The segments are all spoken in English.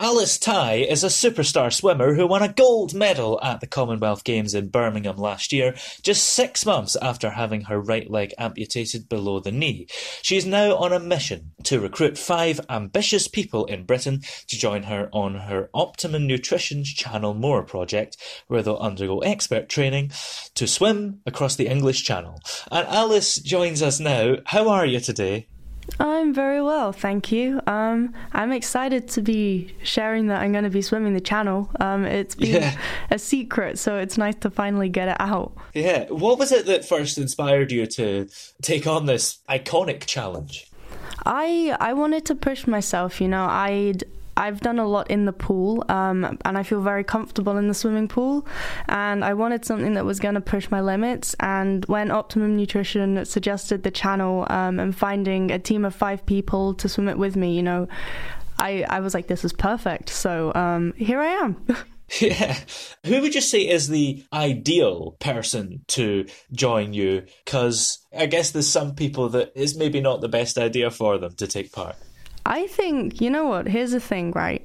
Alice Tai is a superstar swimmer who won a gold medal at the Commonwealth Games in Birmingham last year, just six months after having her right leg amputated below the knee. She is now on a mission to recruit five ambitious people in Britain to join her on her Optimum Nutrition's Channel More project, where they'll undergo expert training to swim across the English Channel. And Alice joins us now. How are you today? I'm very well, thank you. Um, I'm excited to be sharing that I'm going to be swimming the channel. Um, it's been Yeah. a secret, so it's nice to finally get it out. Yeah. What was it that first inspired you to take on this iconic challenge? I I wanted to push myself. You know, I'd I've done a lot in the pool, um, and I feel very comfortable in the swimming pool. And I wanted something that was going to push my limits. And when Optimum Nutrition suggested the channel um, and finding a team of five people to swim it with me, you know, I I was like, this is perfect. So um, here I am. Yeah. Who would you say is the ideal person to join you? Because I guess there's some people that it's maybe not the best idea for them to take part. I think, you know what, here's the thing, right?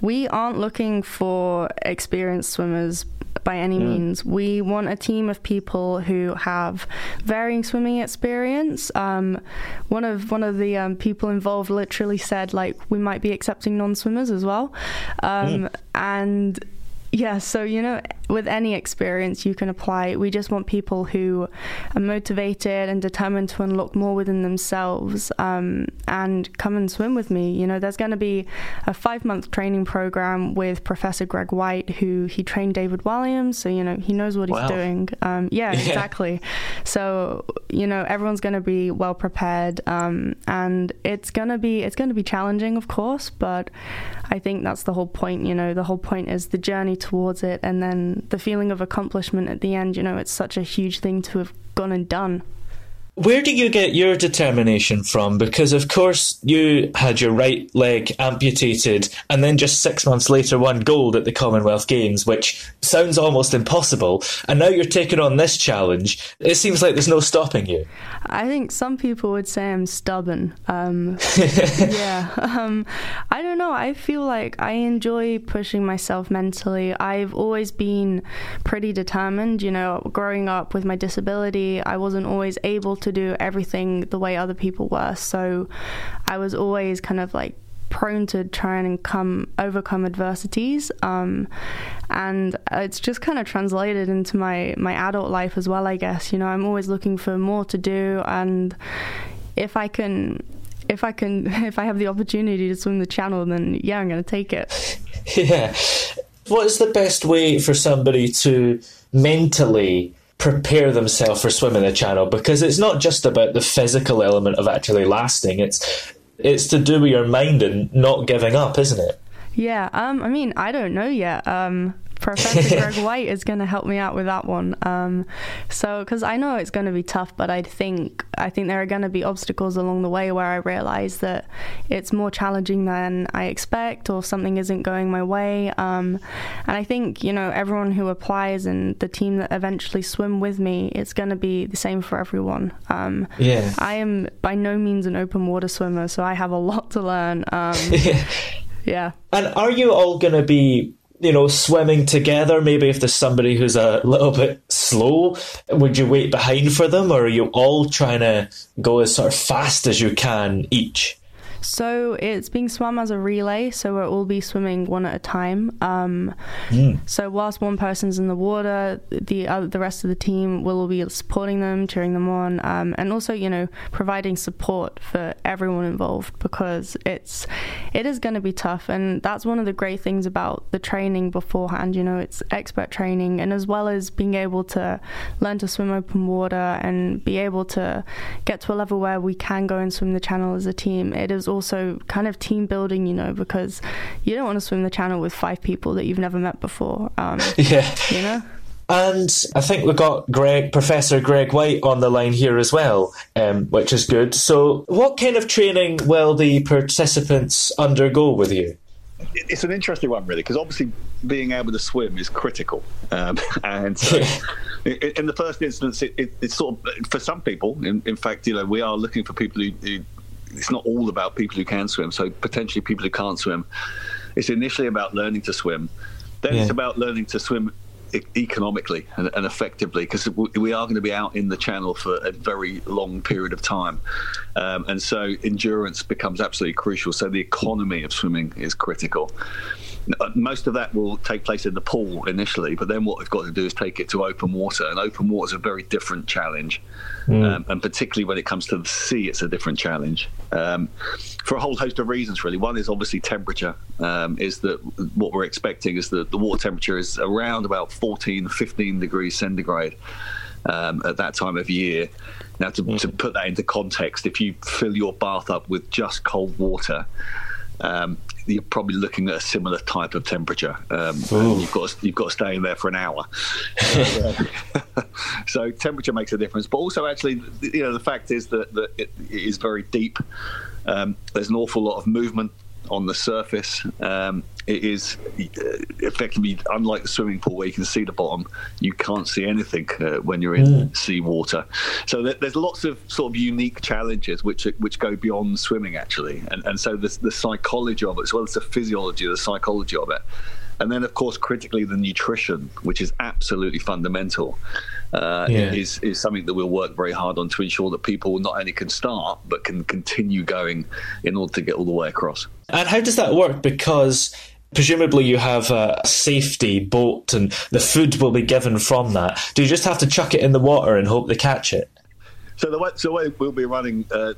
We aren't looking for experienced swimmers by any means. We want a team of people who have varying swimming experience. Um, one of one of the um, people involved literally said, like, we might be accepting non-swimmers as well, um, and yeah, so you know, with any experience you can apply. We just want people who are motivated and determined to unlock more within themselves um, and come and swim with me. You know, there's going to be a five month training program with Professor Greg Whyte, who he trained David Walliams, so you know he knows what Wow. he's doing. Um, yeah, Yeah. exactly. So you know, everyone's going to be well prepared, um, and it's going to be it's going to be challenging, of course, but I think that's the whole point. You know, the whole point is the journey towards it, and then the feeling of accomplishment at the end. You know, it's such a huge thing to have gone and done. Where do you get your determination from? Because, of course, you had your right leg amputated and then just six months later won gold at the Commonwealth Games, which sounds almost impossible. And now you're taking on this challenge. It seems like there's no stopping you. I think some people would say I'm stubborn. Um, yeah. Um, I don't know. I feel like I enjoy pushing myself mentally. I've always been pretty determined. You know, growing up with my disability, I wasn't always able to do everything the way other people were. So I was always kind of like prone to trying and come overcome adversities um, and it's just kind of translated into my my adult life as well i guess you know i'm always looking for more to do and if i can if i can if i have the opportunity to swim the channel then yeah i'm going to take it Yeah. What is the best way for somebody to mentally prepare themselves for swimming the channel? Because it's not just about the physical element of actually lasting. It's it's to do with your mind and not giving up, isn't it? yeah um i mean i don't know yet um Professor Greg Whyte is going to help me out with that one. Um, so, because I know it's going to be tough, but I think I think there are going to be obstacles along the way where I realize that it's more challenging than I expect, or something isn't going my way. Um, and I think you know everyone who applies and the team that eventually swim with me, it's going to be the same for everyone. Um, Yeah. I am by no means an open water swimmer, so I have a lot to learn. Um, Yeah. And are you all going to be, you know, swimming together? Maybe if there's somebody who's a little bit slow, would you wait behind for them, or are you all trying to go as sort of fast as you can each? So it's being swum as a relay, so we'll all be swimming one at a time. Um, Hmm. So whilst one person's in the water, the other, the rest of the team will all be supporting them, cheering them on, um, and also you know providing support for everyone involved because it's it is going to be tough, and that's one of the great things about the training beforehand. You know, it's expert training, and as well as being able to learn to swim open water and be able to get to a level where we can go and swim the channel as a team. It is also kind of team building, you know, because you don't want to swim the channel with five people that you've never met before. Um, Yeah. you know? And I think we've got Greg, Professor Greg Whyte on the line here as well, um, which is good. So, what kind of training will the participants undergo with you? it's an interesting one, really, because obviously being able to swim is critical. Um, and so, in, in the first instance, it, it, it's sort of for some people. In, in fact, you know, we are looking for people who, who. It's not all about people who can swim. So potentially people who can't swim. It's initially about learning to swim. Then it's about learning to swim economically and, and effectively because we are going to be out in the channel for a very long period of time um, and so endurance becomes absolutely crucial so the economy of swimming is critical most of that will take place in the pool initially but then what we've got to do is take it to open water and open water is a very different challenge. Um, and particularly when it comes to the sea it's a different challenge. Um, for a whole host of reasons really. One is obviously temperature. Um, is that what we're expecting is that the water temperature is around about 14 15 degrees centigrade um, at that time of year. Now to, to put that into context if you fill your bath up with just cold water um, you're probably looking at a similar type of temperature. Um, you've got to, you've got to stay in there for an hour. so, uh, temperature makes a difference, but also actually, you know, the fact is that, that it is very deep. Um, there's an awful lot of movement on the surface. Um, it is uh, effectively unlike the swimming pool where you can see the bottom. You can't see anything uh, when you're in sea water. So there, there's lots of sort of unique challenges which which go beyond swimming actually, and and so the the psychology of it as well as the physiology, the psychology of it. And then, of course, critically, the nutrition, which is absolutely fundamental, uh, Yeah. is is something that we'll work very hard on to ensure that people not only can start but can continue going in order to get all the way across. And how does that work? Because presumably you have a safety boat and the food will be given from that. Do you just have to chuck it in the water and hope they catch it? So the way, so the way we'll be running, uh,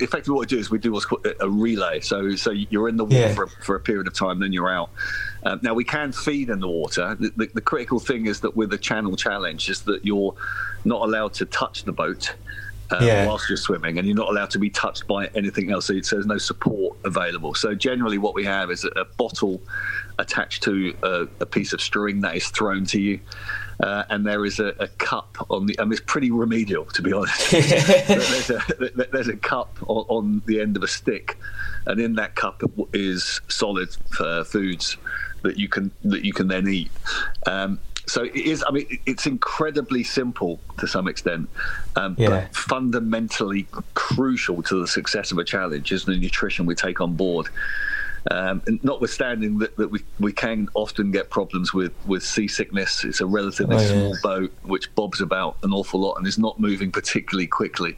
effectively what we do is we do what's called a relay. So so you're in the water Yeah. for, for a period of time, then you're out. Um, now we can feed in the water. The, the, the critical thing is that with the channel challenge is that you're not allowed to touch the boat. Uh, Yeah. whilst you're swimming, and you're not allowed to be touched by anything else. So says no support available. So generally, what we have is a, a bottle attached to a, a piece of string that is thrown to you, uh, and there is a, a cup on the. I mean, it's pretty remedial, to be honest. there's, a, there's a cup on, on the end of a stick, and in that cup is solid uh, foods that you can that you can then eat. Um, so it is. I mean, it's incredibly simple to some extent, um, Yeah. but fundamentally crucial to the success of a challenge is the nutrition we take on board. Um, and notwithstanding that, that we, we can often get problems with, with seasickness, it's a relatively Oh, yeah. small boat which bobs about an awful lot and is not moving particularly quickly.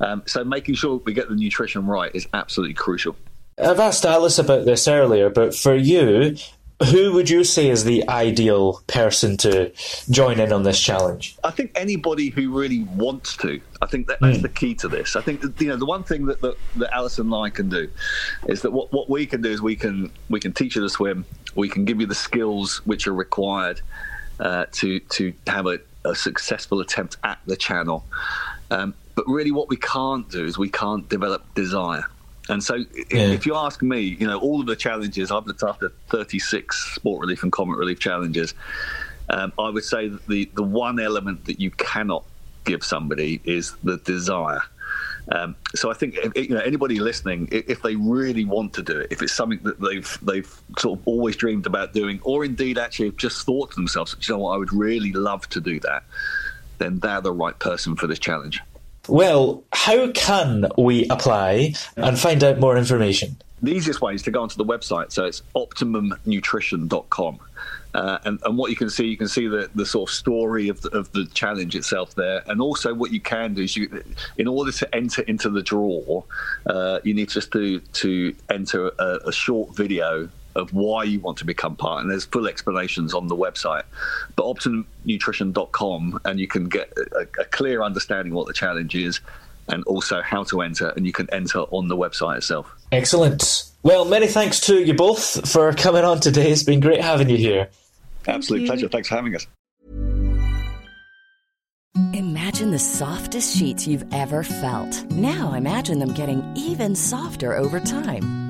Um, so making sure we get the nutrition right is absolutely crucial. I've asked Alice about this earlier, but for you, who would you say is the ideal person to join in on this challenge? I think anybody who really wants to. I think that, that's the key to this. I think that, you know the one thing that, that that Alison and I can do is that what, what we can do is we can we can teach you to swim. We can give you the skills which are required uh, to to have a, a successful attempt at the channel. Um, but really, what we can't do is we can't develop desire. And so, Yeah. if you ask me, you know, all of the challenges I've looked after 36 sport relief and Comic Relief challenges. Um, I would say that the, the one element that you cannot give somebody is the desire. Um, so I think if, you know anybody listening, if they really want to do it, if it's something that they've they've sort of always dreamed about doing, or indeed actually have just thought to themselves, you know what, I would really love to do that, then they're the right person for this challenge. Well, how can we apply and find out more information? the easiest way is to go onto the website. So it's optimumnutrition.com. Uh, and, and what you can see, you can see the, the sort of story of the, of the challenge itself there. And also, what you can do is, you, in order to enter into the draw, uh, you need just to, to enter a, a short video of why you want to become part. And there's full explanations on the website. But optimumnutrition.com, and you can get a, a clear understanding what the challenge is and also how to enter. And you can enter on the website itself. Excellent. Well, many thanks to you both for coming on today. It's been great having you here. Absolute pleasure. Thanks for having us. Imagine the softest sheets you've ever felt. Now imagine them getting even softer over time.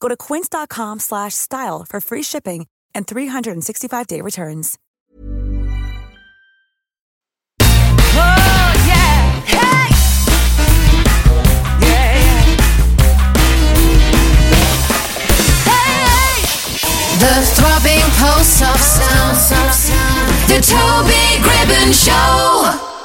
Go to quince.com slash style for free shipping and 365-day returns. Oh, yeah. Hey! Yeah, yeah. Hey! The throbbing pulse of sound. The Toby Gribbon Show.